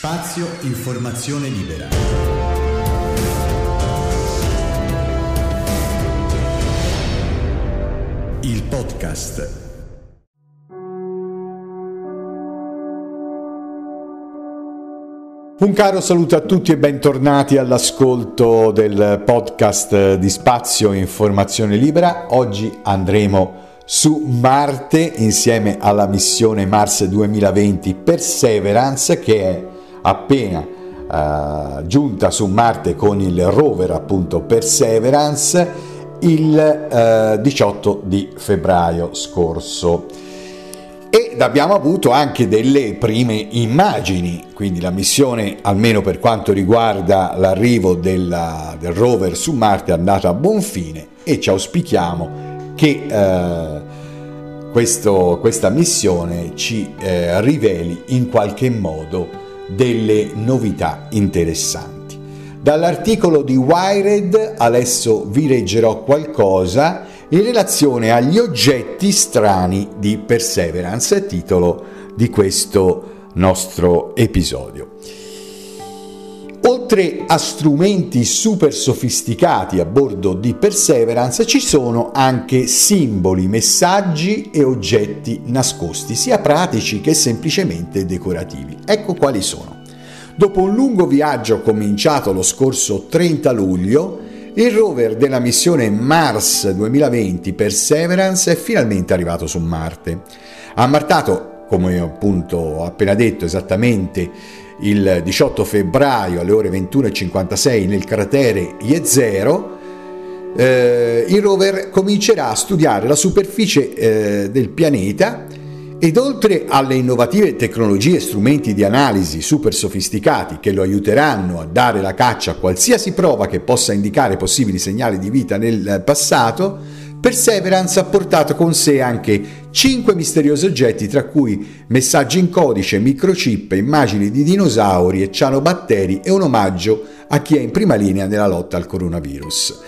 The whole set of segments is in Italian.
Spazio Informazione Libera. Il podcast. Un caro saluto a tutti e bentornati all'ascolto del podcast di Spazio Informazione Libera. Oggi andremo su Marte insieme alla missione Mars 2020 Perseverance che è appena uh, giunta su Marte con il rover appunto Perseverance il uh, 18 di febbraio scorso. Ed abbiamo avuto anche delle prime immagini, quindi la missione, almeno per quanto riguarda l'arrivo della, del rover su Marte, è andata a buon fine e ci auspichiamo che eh, questo, questa missione ci eh, riveli in qualche modo delle novità interessanti. Dall'articolo di Wired adesso vi leggerò qualcosa in relazione agli oggetti strani di Perseverance, titolo di questo nostro episodio. Oltre a strumenti super sofisticati a bordo di Perseverance ci sono anche simboli, messaggi e oggetti nascosti, sia pratici che semplicemente decorativi. Ecco quali sono. Dopo un lungo viaggio cominciato lo scorso 30 luglio, il rover della missione Mars 2020 Perseverance è finalmente arrivato su Marte. Ha martato, come appunto ho appena detto, esattamente il 18 febbraio alle ore 21.56 nel cratere Jezero, eh, il rover comincerà a studiare la superficie eh, del pianeta ed oltre alle innovative tecnologie e strumenti di analisi super sofisticati che lo aiuteranno a dare la caccia a qualsiasi prova che possa indicare possibili segnali di vita nel passato, Perseverance ha portato con sé anche cinque misteriosi oggetti, tra cui messaggi in codice, microchip, immagini di dinosauri e cianobatteri e un omaggio a chi è in prima linea nella lotta al coronavirus.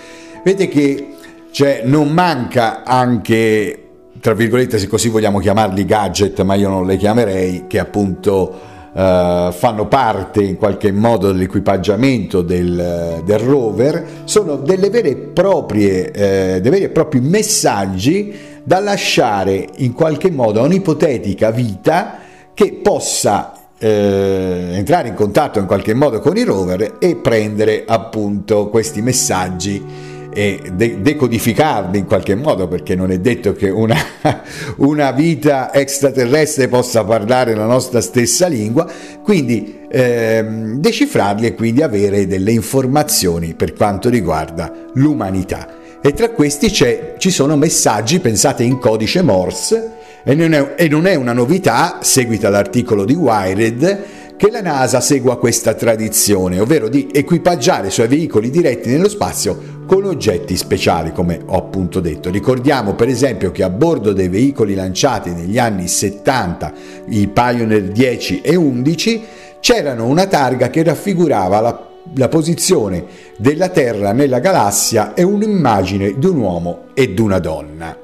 Vedete che cioè, non manca anche, tra virgolette, se così vogliamo chiamarli gadget, ma io non le chiamerei, che appunto Uh, fanno parte in qualche modo dell'equipaggiamento del, del rover, sono delle vere e proprie, eh, dei veri e propri messaggi da lasciare in qualche modo a un'ipotetica vita che possa eh, entrare in contatto in qualche modo con i rover e prendere appunto questi messaggi e de- decodificarli in qualche modo perché non è detto che una, una, vita extraterrestre possa parlare la nostra stessa lingua, quindi ehm, decifrarli e quindi avere delle informazioni per quanto riguarda l'umanità. E tra questi ci sono messaggi pensate in codice Morse e non, è, e non è una novità, seguita l'articolo di Wired, che la NASA segua questa tradizione, ovvero di equipaggiare i suoi veicoli diretti nello spazio con oggetti speciali, come ho appunto detto. Ricordiamo per esempio che a bordo dei veicoli lanciati negli anni 70, i Pioneer 10 e 11, c'erano una targa che raffigurava la, la posizione della Terra nella galassia e un'immagine di un uomo e di una donna.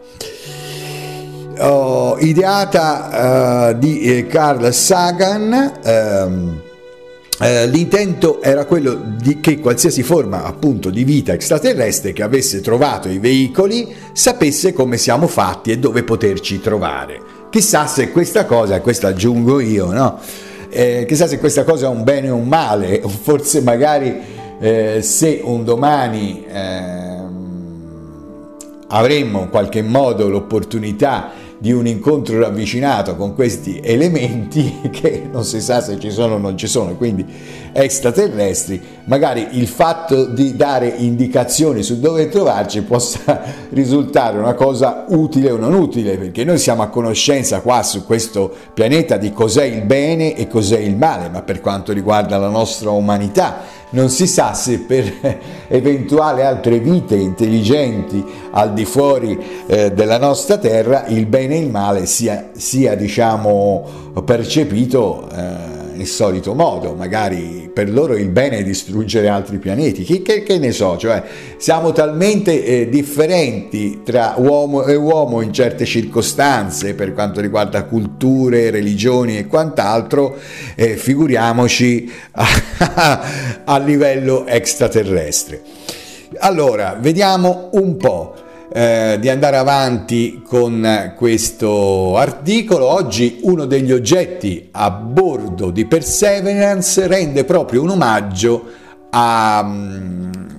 Oh, ideata uh, di eh, Carl Sagan, um, l'intento era quello di che qualsiasi forma appunto di vita extraterrestre che avesse trovato i veicoli sapesse come siamo fatti e dove poterci trovare. Chissà se questa cosa, questo aggiungo io, no? Eh, chissà se questa cosa è un bene o un male, o forse magari eh, se un domani ehm, avremmo in qualche modo l'opportunità di un incontro ravvicinato con questi elementi che non si sa se ci sono o non ci sono, quindi extraterrestri, magari il fatto di dare indicazioni su dove trovarci possa risultare una cosa utile o non utile, perché noi siamo a conoscenza qua su questo pianeta di cos'è il bene e cos'è il male, ma per quanto riguarda la nostra umanità, non si sa se per eventuali altre vite intelligenti al di fuori eh, della nostra terra il bene e il male sia, sia diciamo percepito eh, il solito modo, magari per loro il bene è distruggere altri pianeti, che, che, che ne so, cioè siamo talmente eh, differenti tra uomo e uomo in certe circostanze per quanto riguarda culture, religioni e quant'altro, eh, figuriamoci a, a livello extraterrestre. Allora, vediamo un po' eh, di andare avanti con questo articolo. Oggi uno degli oggetti a bordo di Perseverance rende proprio un omaggio a,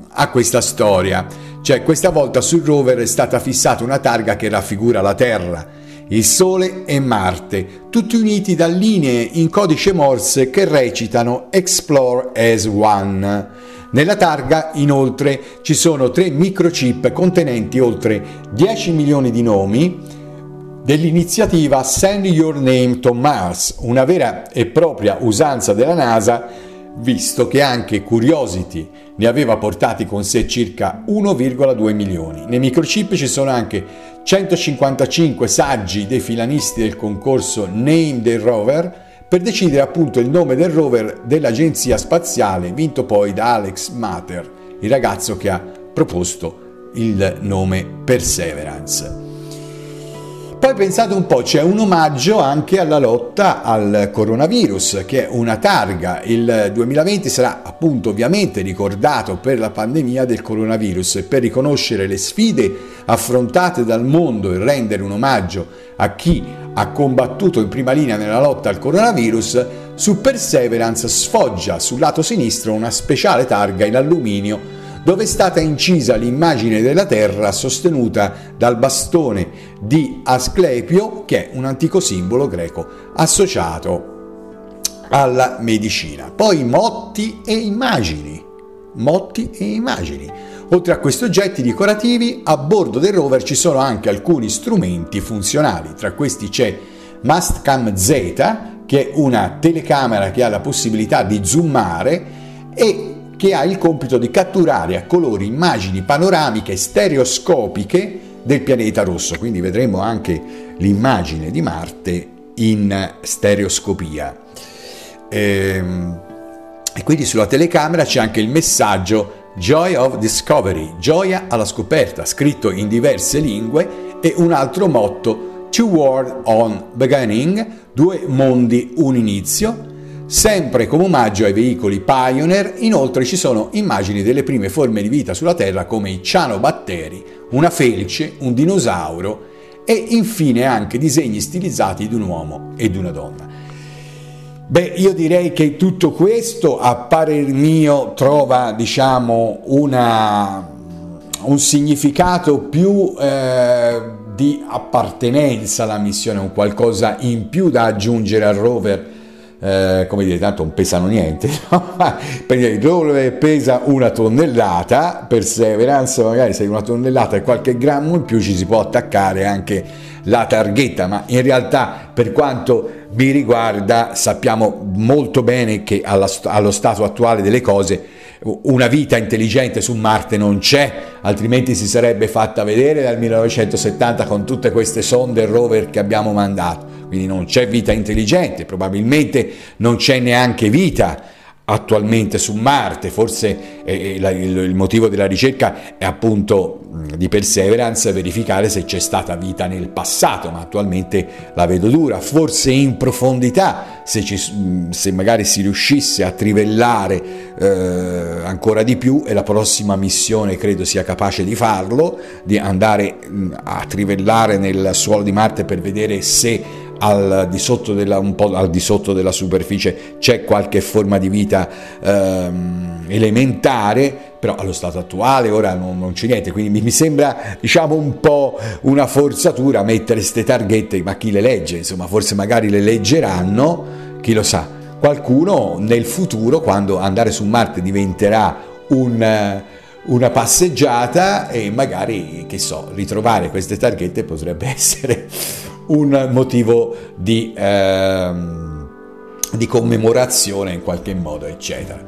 a questa storia. Cioè, questa volta sul rover è stata fissata una targa che raffigura la Terra, il Sole e Marte, tutti uniti da linee in codice Morse che recitano Explore as One. Nella targa inoltre ci sono tre microchip contenenti oltre 10 milioni di nomi dell'iniziativa Send Your Name to Mars, una vera e propria usanza della NASA, visto che anche Curiosity ne aveva portati con sé circa 1,2 milioni. Nei microchip ci sono anche 155 saggi dei filanisti del concorso Name the Rover, per decidere appunto il nome del rover dell'agenzia spaziale vinto poi da Alex Mater, il ragazzo che ha proposto il nome Perseverance. Poi pensate un po', c'è un omaggio anche alla lotta al coronavirus, che è una targa. Il 2020 sarà appunto ovviamente ricordato per la pandemia del coronavirus e per riconoscere le sfide affrontate dal mondo e rendere un omaggio a chi ha combattuto in prima linea nella lotta al coronavirus, su Perseverance sfoggia sul lato sinistro una speciale targa in alluminio dove è stata incisa l'immagine della Terra sostenuta dal bastone di Asclepio, che è un antico simbolo greco associato alla medicina. Poi motti e immagini. Motti e immagini. Oltre a questi oggetti decorativi, a bordo del rover ci sono anche alcuni strumenti funzionali. Tra questi c'è Mastcam Z, che è una telecamera che ha la possibilità di zoomare e che ha il compito di catturare a colori immagini panoramiche stereoscopiche del pianeta rosso, quindi vedremo anche l'immagine di Marte in stereoscopia. Ehm, e quindi sulla telecamera c'è anche il messaggio Joy of Discovery, gioia alla scoperta, scritto in diverse lingue, e un altro motto Two World on Beginning, due mondi, un inizio, Sempre come omaggio ai veicoli Pioneer, inoltre ci sono immagini delle prime forme di vita sulla Terra come i cianobatteri, una felce, un dinosauro e infine anche disegni stilizzati di un uomo e di una donna. Beh, io direi che tutto questo, a parer mio, trova, diciamo, una, un significato più eh, di appartenenza alla missione, un qualcosa in più da aggiungere al rover eh, come dire, tanto non pesano niente, no? dove pesa una tonnellata, Perseverance magari se una tonnellata e qualche grammo in più ci si può attaccare anche la targhetta, ma in realtà per quanto mi riguarda sappiamo molto bene che alla, allo stato attuale delle cose una vita intelligente su Marte non c'è, altrimenti si sarebbe fatta vedere dal 1970 con tutte queste sonde e rover che abbiamo mandato quindi non c'è vita intelligente, probabilmente non c'è neanche vita attualmente su Marte, forse eh, il, il, motivo della ricerca è appunto di Perseverance verificare se c'è stata vita nel passato, ma attualmente la vedo dura, forse in profondità, se, ci, se magari si riuscisse a trivellare eh, ancora di più e la prossima missione credo sia capace di farlo, di andare a trivellare nel suolo di Marte per vedere se al di, sotto della, un po' al di sotto della superficie c'è qualche forma di vita ehm, elementare, però allo stato attuale ora non, non c'è niente, quindi mi, mi, sembra diciamo un po' una forzatura mettere queste targhette, ma chi le legge? Insomma, forse magari le leggeranno, chi lo sa. Qualcuno nel futuro, quando andare su Marte diventerà un una passeggiata e magari, che so, ritrovare queste targhette potrebbe essere un motivo di, ehm, di commemorazione in qualche modo, eccetera.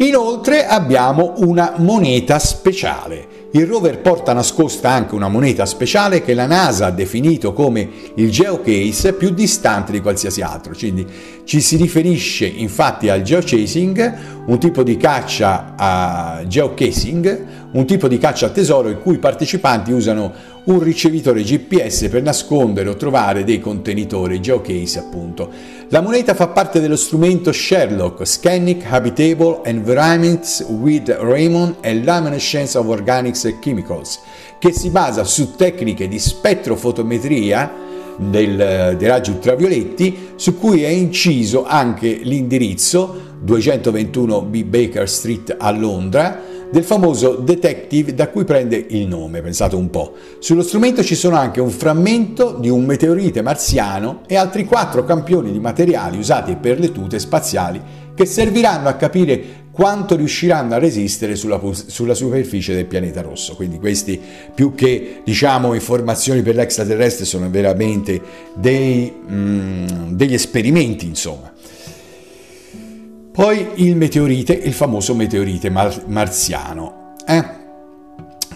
Inoltre abbiamo una moneta speciale. Il rover porta nascosta anche una moneta speciale che la NASA ha definito come il geocase più distante di qualsiasi altro, quindi Ci si riferisce infatti al geochasing, un tipo di caccia a geocasing, un tipo di caccia al tesoro in cui i partecipanti usano un ricevitore GPS per nascondere o trovare dei contenitori geocase appunto. La moneta fa parte dello strumento Sherlock, Scanning Habitable Environments with Raymond and Luminescence of Organics and Chemicals, che si basa su tecniche di spettrofotometria del, dei raggi ultravioletti su cui è inciso anche l'indirizzo 221B Baker Street a Londra del famoso detective da cui prende il nome, pensate un po'. Sullo strumento ci sono anche un frammento di un meteorite marziano e altri quattro campioni di materiali usati per le tute spaziali che serviranno a capire quanto riusciranno a resistere sulla, sulla, superficie del pianeta rosso. Quindi questi più che diciamo informazioni per l'extraterrestre sono veramente dei, mm, degli esperimenti, insomma. Poi il meteorite, il famoso meteorite mar- marziano. Eh?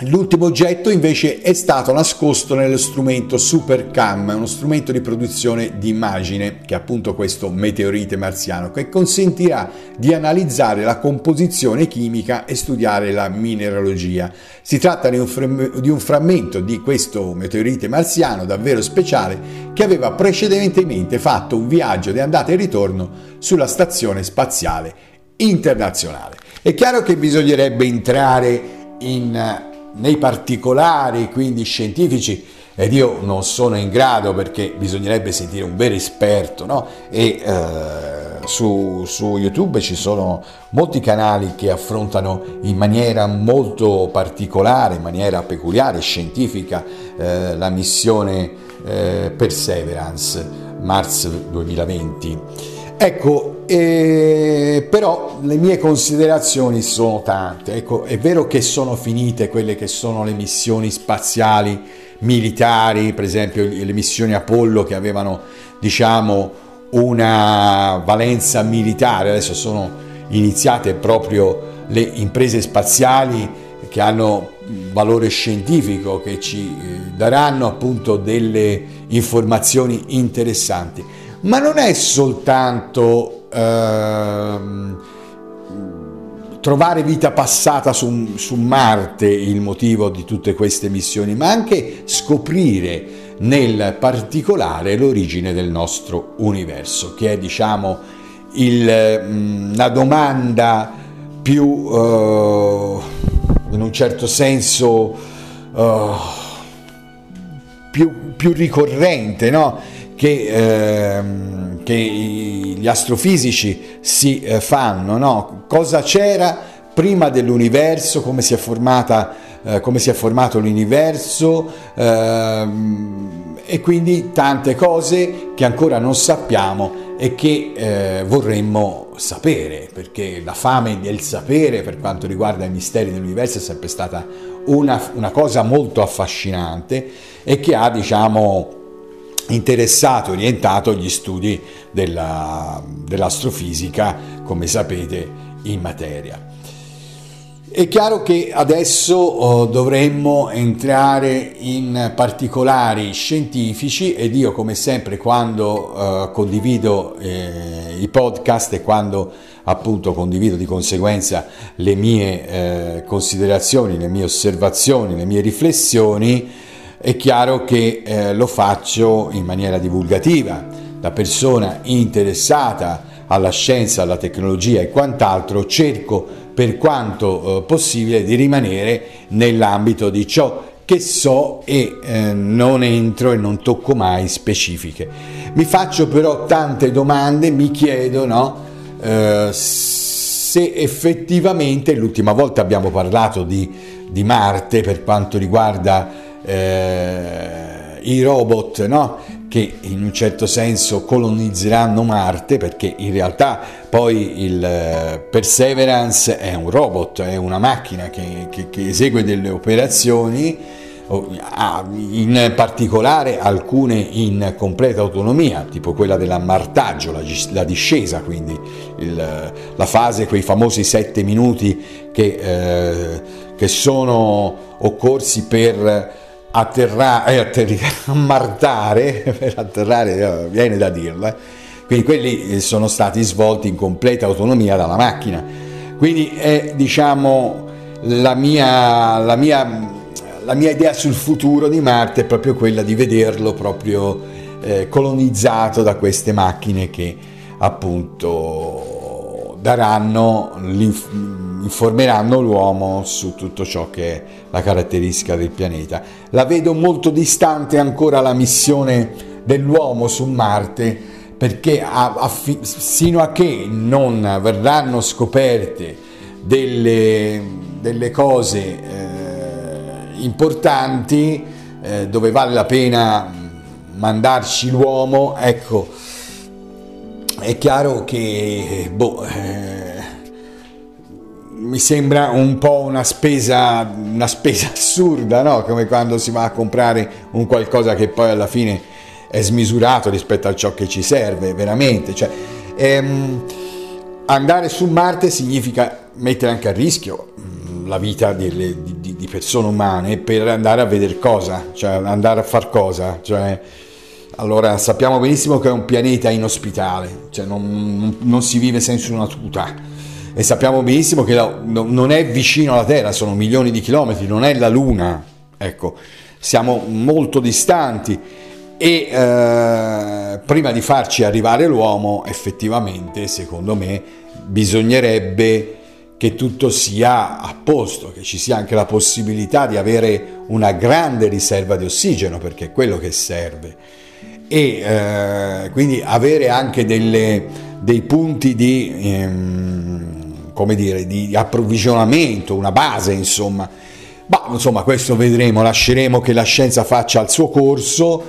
L'ultimo oggetto invece è stato nascosto nello strumento SuperCam, uno strumento di produzione di immagine, che è appunto questo meteorite marziano, che consentirà di analizzare la composizione chimica e studiare la mineralogia. Si tratta di un, frammento di questo meteorite marziano davvero speciale che aveva precedentemente fatto un viaggio di andata e ritorno sulla stazione spaziale internazionale. È chiaro che bisognerebbe entrare in nei particolari, quindi scientifici, ed io non sono in grado perché bisognerebbe sentire un vero esperto, no? E eh, su, su, YouTube ci sono molti canali che affrontano in maniera molto particolare, in maniera peculiare, scientifica, eh, la missione eh, Perseverance, Mars 2020. Ecco, eh, però le mie considerazioni sono tante. Ecco, è vero che sono finite quelle che sono le missioni spaziali militari, per esempio le missioni Apollo che avevano, diciamo, una valenza militare, adesso sono iniziate proprio le imprese spaziali che hanno valore scientifico, che ci eh, daranno appunto delle informazioni interessanti ma non è soltanto ehm, trovare vita passata su, su, Marte il motivo di tutte queste missioni, ma anche scoprire nel particolare l'origine del nostro universo, che è diciamo il, mm, la domanda più eh, in un certo senso eh, più, più ricorrente, no? Che, ehm, che gli astrofisici si eh, fanno, no? cosa c'era prima dell'universo, come si è, formata, eh, come si è formato l'universo ehm, e quindi tante cose che ancora non sappiamo e che eh, vorremmo sapere, perché la fame del sapere per quanto riguarda i misteri dell'universo è sempre stata una, una cosa molto affascinante e che ha, diciamo, interessato orientato agli studi della, dell'astrofisica, come sapete, in materia. È chiaro che adesso oh, dovremmo entrare in particolari scientifici ed io come sempre quando uh, condivido eh, i podcast e quando appunto condivido di conseguenza le mie eh, considerazioni, le mie osservazioni, le mie riflessioni, è chiaro che eh, lo faccio in maniera divulgativa, da persona interessata alla scienza, alla tecnologia e quant'altro, cerco per quanto eh, possibile di rimanere nell'ambito di ciò che so e eh, non entro e non tocco mai specifiche. Mi faccio però tante domande, mi chiedo no, eh, se effettivamente, l'ultima volta abbiamo parlato di, di Marte per quanto riguarda eh, i robot no? che in un certo senso colonizzeranno Marte perché in realtà poi il eh, Perseverance è un robot, è una macchina che, che, che esegue delle operazioni in particolare alcune in completa autonomia, tipo quella dell'ammartaggio, la, discesa, quindi il, la fase, quei famosi sette minuti che, eh, che sono occorsi per atterrare, eh, atterri, ammartare, per atterrare, eh, viene da dirla, quindi quelli eh, sono stati svolti in completa autonomia dalla macchina. Quindi è diciamo la mia, la mia, la mia idea sul futuro di Marte è proprio quella di vederlo proprio eh, colonizzato da queste macchine che appunto daranno, informeranno l'uomo su tutto ciò che è la caratteristica del pianeta. La vedo molto distante ancora la missione dell'uomo su Marte perché a, a, sino a che non verranno scoperte delle, delle cose eh, importanti eh, dove vale la pena mandarci l'uomo, ecco, è chiaro che boh, eh, mi sembra un po' una spesa, una spesa assurda, no? come quando si va a comprare un qualcosa che poi alla fine è smisurato rispetto a ciò che ci serve veramente. Cioè, ehm, andare su Marte significa mettere anche a rischio mm, la vita delle, di, di, persone umane per andare a vedere cosa, cioè andare a far cosa. Cioè, allora sappiamo benissimo che è un pianeta inospitale, cioè non, non, non si vive senza una tuta e sappiamo benissimo che la, no, non è vicino alla Terra, sono milioni di chilometri, non è la Luna, ecco, siamo molto distanti e eh, prima di farci arrivare l'uomo effettivamente secondo me bisognerebbe che tutto sia a posto, che ci sia anche la possibilità di avere una grande riserva di ossigeno perché è quello che serve. E eh, quindi avere anche delle, dei punti di, ehm, come dire, di approvvigionamento, una base insomma. Ma insomma questo vedremo, lasceremo che la scienza faccia il suo corso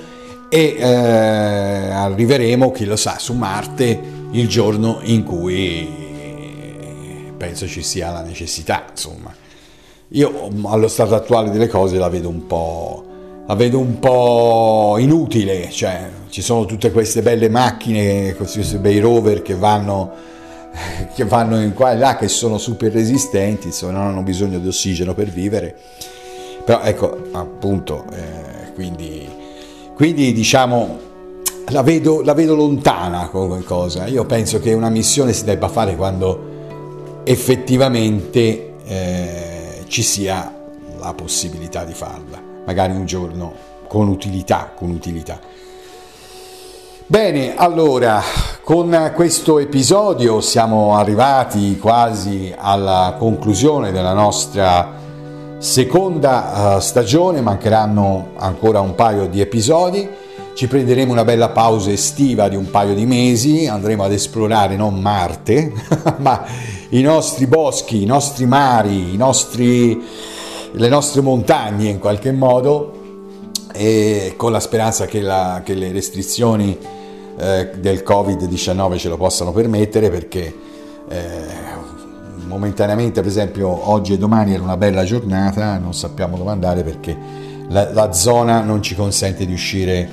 e eh, arriveremo, chi lo sa, su Marte il giorno in cui penso ci sia la necessità, insomma. Io allo stato attuale delle cose la vedo un po', vedo un po' inutile, cioè ci sono tutte queste belle macchine, questi bei rover che vanno, che vanno in qua e là, che sono super resistenti, insomma non hanno bisogno di ossigeno per vivere. Però ecco, appunto, eh, quindi quindi diciamo la vedo, la vedo lontana come cosa. Io penso che una missione si debba fare quando effettivamente eh, ci sia la possibilità di farla, magari un giorno con utilità, con utilità. Bene, allora, con questo episodio siamo arrivati quasi alla conclusione della nostra seconda uh, stagione, mancheranno ancora un paio di episodi, ci prenderemo una bella pausa estiva di un paio di mesi, andremo ad esplorare non Marte, ma i nostri boschi, i nostri mari, i nostri, le nostre montagne in qualche modo, e con la speranza che, la, che le restrizioni eh, del Covid-19 ce lo possano permettere perché eh, momentaneamente, per esempio, oggi e domani era una bella giornata, non sappiamo dove andare perché la, la zona non ci consente di uscire,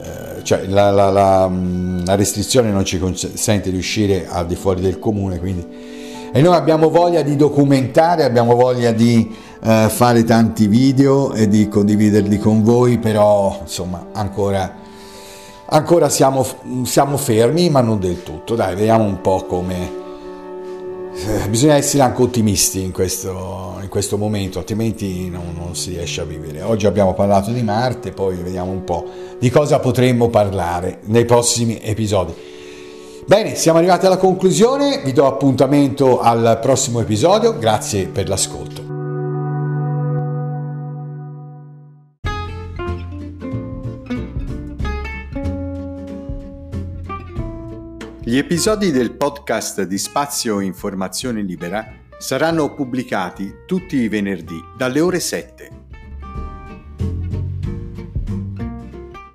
eh, cioè la, la, la, restrizione non ci consente di uscire al di fuori del comune, quindi... E noi abbiamo voglia di documentare, abbiamo voglia di eh, fare tanti video e di condividerli con voi, però insomma ancora, ancora siamo, siamo fermi, ma non del tutto. Dai, vediamo un po' come eh, bisogna essere anche ottimisti in questo, in questo momento, altrimenti non, non, si riesce a vivere. Oggi abbiamo parlato di Marte, poi vediamo un po' di cosa potremmo parlare nei prossimi episodi. Bene, siamo arrivati alla conclusione, vi do appuntamento al prossimo episodio, grazie per l'ascolto. Gli episodi del podcast di Spazio Informazione Libera saranno pubblicati tutti i venerdì dalle ore 7.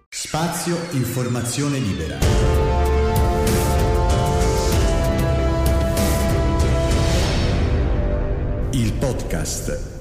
Spazio Informazione Libera. Il podcast